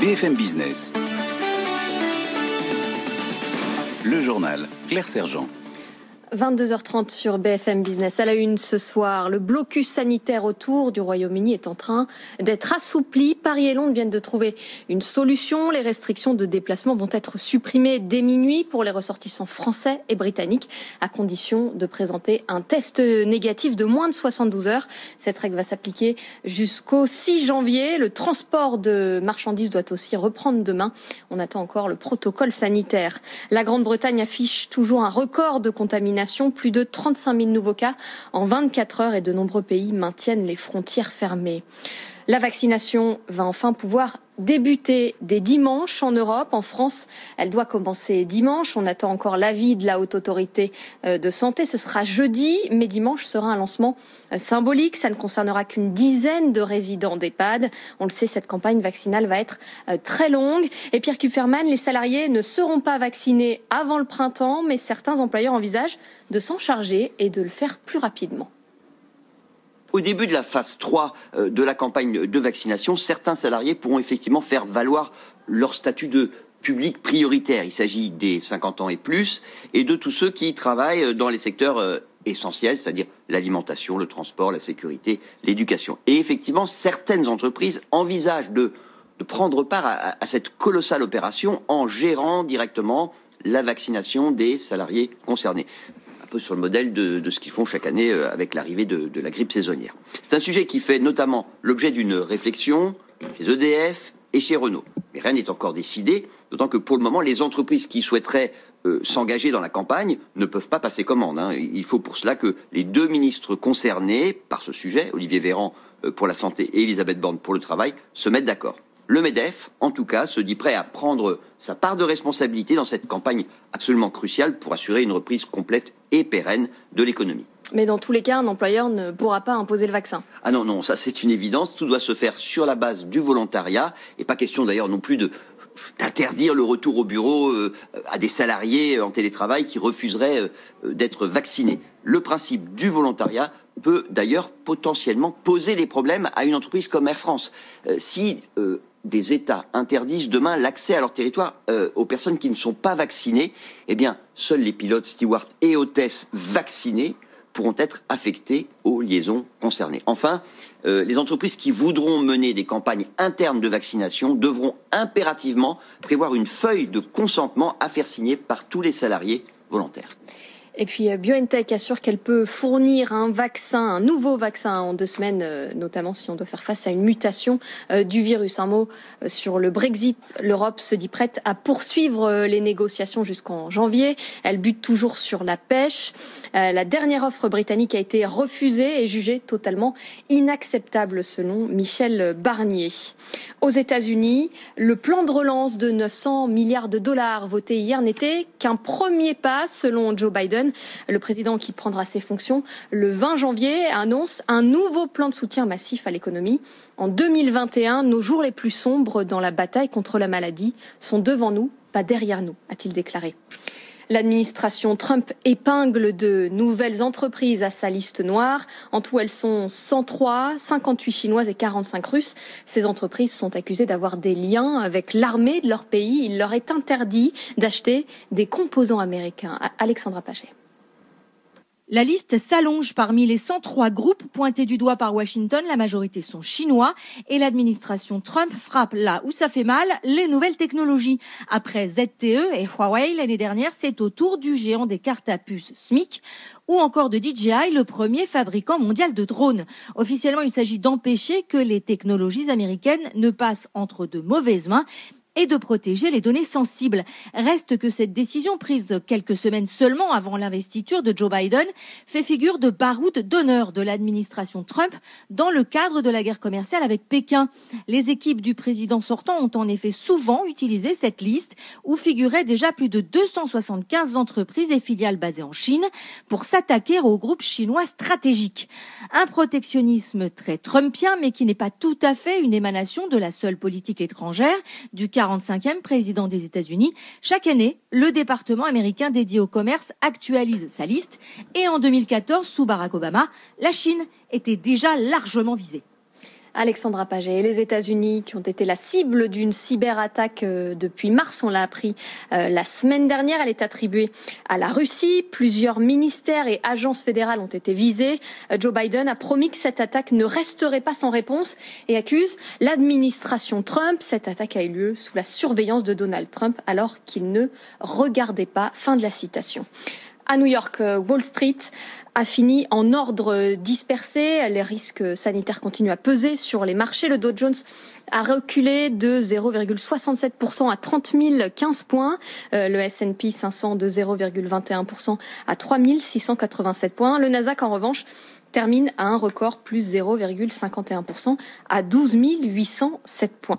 BFM Business. Le journal Claire Sergent. 22h30 sur BFM Business. À la une ce soir, le blocus sanitaire autour du Royaume-Uni est en train d'être assoupli. Paris et Londres viennent de trouver une solution. Les restrictions de déplacement vont être supprimées dès minuit pour les ressortissants français et britanniques, à condition de présenter un test négatif de moins de 72 heures. Cette règle va s'appliquer jusqu'au 6 janvier. Le transport de marchandises doit aussi reprendre demain. On attend encore le protocole sanitaire. La Grande-Bretagne affiche toujours un record de contamination plus de 35 000 nouveaux cas en 24 heures et de nombreux pays maintiennent les frontières fermées. La vaccination va enfin pouvoir débuter dès dimanche en Europe. En France, elle doit commencer dimanche. On attend encore l'avis de la Haute Autorité euh, de Santé. Ce sera jeudi, mais dimanche sera un lancement euh, symbolique. Ça ne concernera qu'une dizaine de résidents d'EHPAD. On le sait, cette campagne vaccinale va être euh, très longue. Et Pierre Kufferman, les salariés ne seront pas vaccinés avant le printemps, mais certains employeurs envisagent de s'en charger et de le faire plus rapidement. Au début de la phase 3 euh, de la campagne de vaccination, certains salariés pourront effectivement faire valoir leur statut de public prioritaire. Il s'agit des 50 ans et plus et de tous ceux qui travaillent dans les secteurs euh, essentiels, c'est-à-dire l'alimentation, le transport, la sécurité, l'éducation. Et effectivement, certaines entreprises envisagent de, prendre part à cette colossale opération en gérant directement la vaccination des salariés concernés peu sur le modèle de, ce qu'ils font chaque année euh, avec l'arrivée de, la grippe saisonnière. C'est un sujet qui fait notamment l'objet d'une réflexion chez EDF et chez Renault. Mais rien n'est encore décidé, d'autant que pour le moment, les entreprises qui souhaiteraient euh, s'engager dans la campagne ne peuvent pas passer commande. Hein. Il faut pour cela que les deux ministres concernés par ce sujet, Olivier Véran euh, pour la santé et Elisabeth Borne pour le travail, se mettent d'accord. Le MEDEF, en tout cas, se dit prêt à prendre sa part de responsabilité dans cette campagne absolument cruciale pour assurer une reprise complète et pérenne de l'économie. Mais dans tous les cas, un employeur ne pourra pas imposer le vaccin. Ah non, non, ça c'est une évidence. Tout doit se faire sur la base du volontariat. Et pas question d'ailleurs non plus de d'interdire le retour au bureau euh, à des salariés en télétravail qui refuseraient euh, d'être vaccinés. Le principe du volontariat peut d'ailleurs potentiellement poser des problèmes à une entreprise comme Air France. Euh, si des États interdisent demain l'accès à leur territoire euh, aux personnes qui ne sont pas vaccinées, eh bien, seuls les pilotes, stewards et hôtesses vaccinés pourront être affectés aux liaisons concernées. Enfin, euh, les entreprises qui voudront mener des campagnes internes de vaccination devront impérativement prévoir une feuille de consentement à faire signer par tous les salariés volontaires. Et puis euh, BioNTech assure qu'elle peut fournir un vaccin, un nouveau vaccin en deux semaines, euh, notamment si on doit faire face à une mutation euh, du virus. Un mot sur le Brexit. L'Europe se dit prête à poursuivre les négociations jusqu'en janvier. Elle bute toujours sur la pêche. La dernière offre britannique a été refusée et jugée totalement inacceptable selon Michel Barnier. Aux États-Unis, le plan de relance de 900 milliards de dollars voté hier n'était qu'un premier pas selon Joe Biden le président qui prendra ses fonctions le 20 janvier annonce un nouveau plan de soutien massif à l'économie. En 2021, nos jours les plus sombres dans la bataille contre la maladie sont devant nous, pas derrière nous, a-t-il déclaré. L'administration Trump épingle de nouvelles entreprises à sa liste noire. En tout, elles sont 103, 58 chinoises et 45 russes. Ces entreprises sont accusées d'avoir des liens avec l'armée de leur pays. Il leur est interdit d'acheter des composants américains. Alexandra Paget. La liste s'allonge parmi les 103 groupes pointés du doigt par Washington. La majorité sont chinois et l'administration Trump frappe là où ça fait mal les nouvelles technologies. Après ZTE et Huawei l'année dernière, c'est au tour du géant des cartes à puce SMIC ou encore de DJI, le premier fabricant mondial de drones. Officiellement, il s'agit d'empêcher que les technologies américaines ne passent entre de mauvaises mains et de protéger les données sensibles. Reste que cette décision prise quelques semaines seulement avant l'investiture de Joe Biden fait figure de baroud d'honneur de l'administration Trump dans le cadre de la guerre commerciale avec Pékin. Les équipes du président sortant ont en effet souvent utilisé cette liste où figuraient déjà plus de 275 entreprises et filiales basées en Chine pour s'attaquer aux groupes chinois stratégiques. Un protectionnisme très trumpien mais qui n'est pas tout à fait une émanation de la seule politique étrangère du 45e président des États-Unis. Chaque année, le département américain dédié au commerce actualise sa liste et en 2014, sous Barack Obama, la Chine était déjà largement visée. Alexandra Paget, les États-Unis qui ont été la cible d'une cyberattaque euh, depuis mars, on l'a appris euh, la semaine dernière, elle est attribuée à la Russie. Plusieurs ministères et agences fédérales ont été visés. Euh, Joe Biden a promis que cette attaque ne resterait pas sans réponse et accuse l'administration Trump. Cette attaque a eu lieu sous la surveillance de Donald Trump alors qu'il ne regardait pas. Fin de la citation à New York, Wall Street a fini en ordre dispersé. Les risques sanitaires continuent à peser sur les marchés. Le Dow Jones a reculé de 0,67% à 30 015 points. Euh, le S&P 500 de 0,21% à 3 687 points. Le Nasdaq, en revanche, termine à un record plus 0,51% à 12 807 points.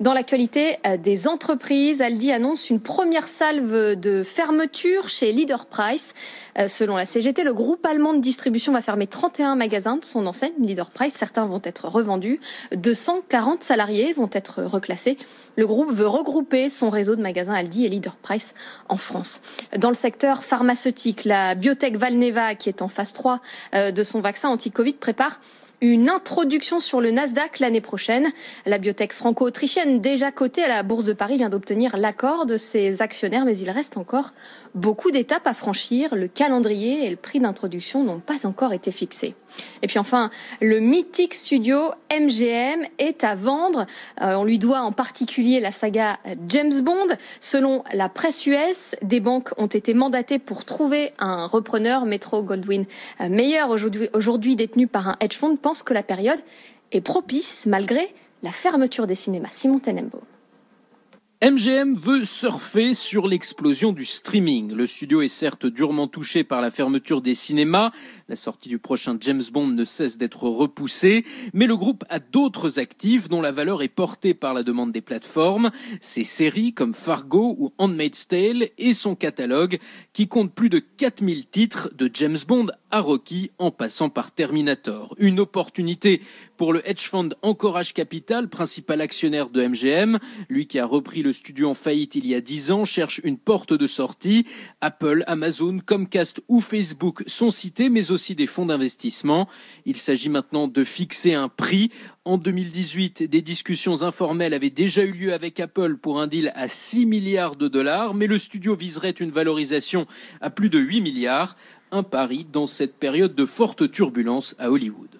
Dans l'actualité euh, des entreprises, Aldi annonce une première salve de fermeture chez Leader Price. Euh, selon la CGT, le groupe allemand de distribution va fermer 31 magasins de son enseigne Leader Price. Certains vont être revendus. 240 salariés vont être reclassés. Le groupe veut regrouper son réseau de magasins Aldi et Leader Price en France. Dans le secteur pharmaceutique, la biotech Valneva, qui est en phase 3 euh, de son vaccin anti-Covid, prépare une introduction sur le Nasdaq l'année prochaine. La biotech franco-autrichienne, déjà cotée à la Bourse de Paris, vient d'obtenir l'accord de ses actionnaires, mais il reste encore beaucoup d'étapes à franchir. Le calendrier et le prix d'introduction n'ont pas encore été fixés. Et puis enfin, le mythique studio MGM est à vendre. Euh, on lui doit en particulier la saga James Bond. Selon la presse US, des banques ont été mandatées pour trouver un repreneur. Metro Goldwyn Mayer, aujourd'hui détenu par un hedge fund, pense que la période est propice malgré la fermeture des cinémas. Simon Tenembo. MGM veut surfer sur l'explosion du streaming. Le studio est certes durement touché par la fermeture des cinémas, la sortie du prochain James Bond ne cesse d'être repoussée, mais le groupe a d'autres actifs dont la valeur est portée par la demande des plateformes, ses séries comme Fargo ou Handmaid's Tale et son catalogue qui compte plus de 4000 titres de James Bond à Rocky en passant par Terminator. Une opportunité pour le hedge fund Encourage Capital, principal actionnaire de MGM, lui qui a repris le studio en faillite il y a 10 ans, cherche une porte de sortie. Apple, Amazon, Comcast ou Facebook sont cités, mais aussi des fonds d'investissement. Il s'agit maintenant de fixer un prix. En 2018, des discussions informelles avaient déjà eu lieu avec Apple pour un deal à 6 milliards de dollars, mais le studio viserait une valorisation à plus de 8 milliards. Un pari dans cette période de forte turbulence à Hollywood.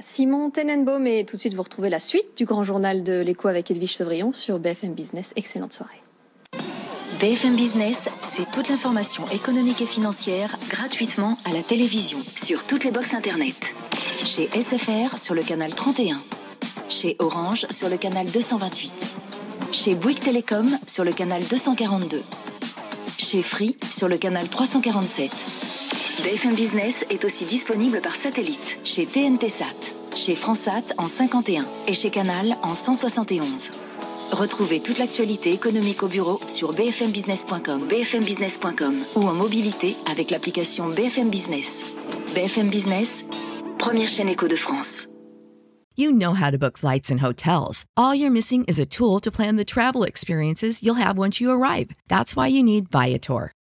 Simon Tenenbaum et tout de suite vous retrouvez la suite du grand journal de l'écho avec Edwige Sevrion sur BFM Business. Excellente soirée. BFM Business, c'est toute l'information économique et financière gratuitement à la télévision sur toutes les boxes internet. Chez SFR sur le canal 31. Chez Orange sur le canal 228. Chez Bouygues Télécom sur le canal 242. Chez Free sur le canal 347. BFM Business est aussi disponible par satellite chez TNT Sat, chez Fransat en 51 et chez Canal en 171. Retrouvez toute l'actualité économique au bureau sur bfmbusiness.com, bfmbusiness.com ou en mobilité avec l'application BFM Business. BFM Business, première chaîne éco de France. You know how to book flights and hotels. All you're missing is a tool to plan the travel experiences you'll have once you arrive. That's why you need Viator.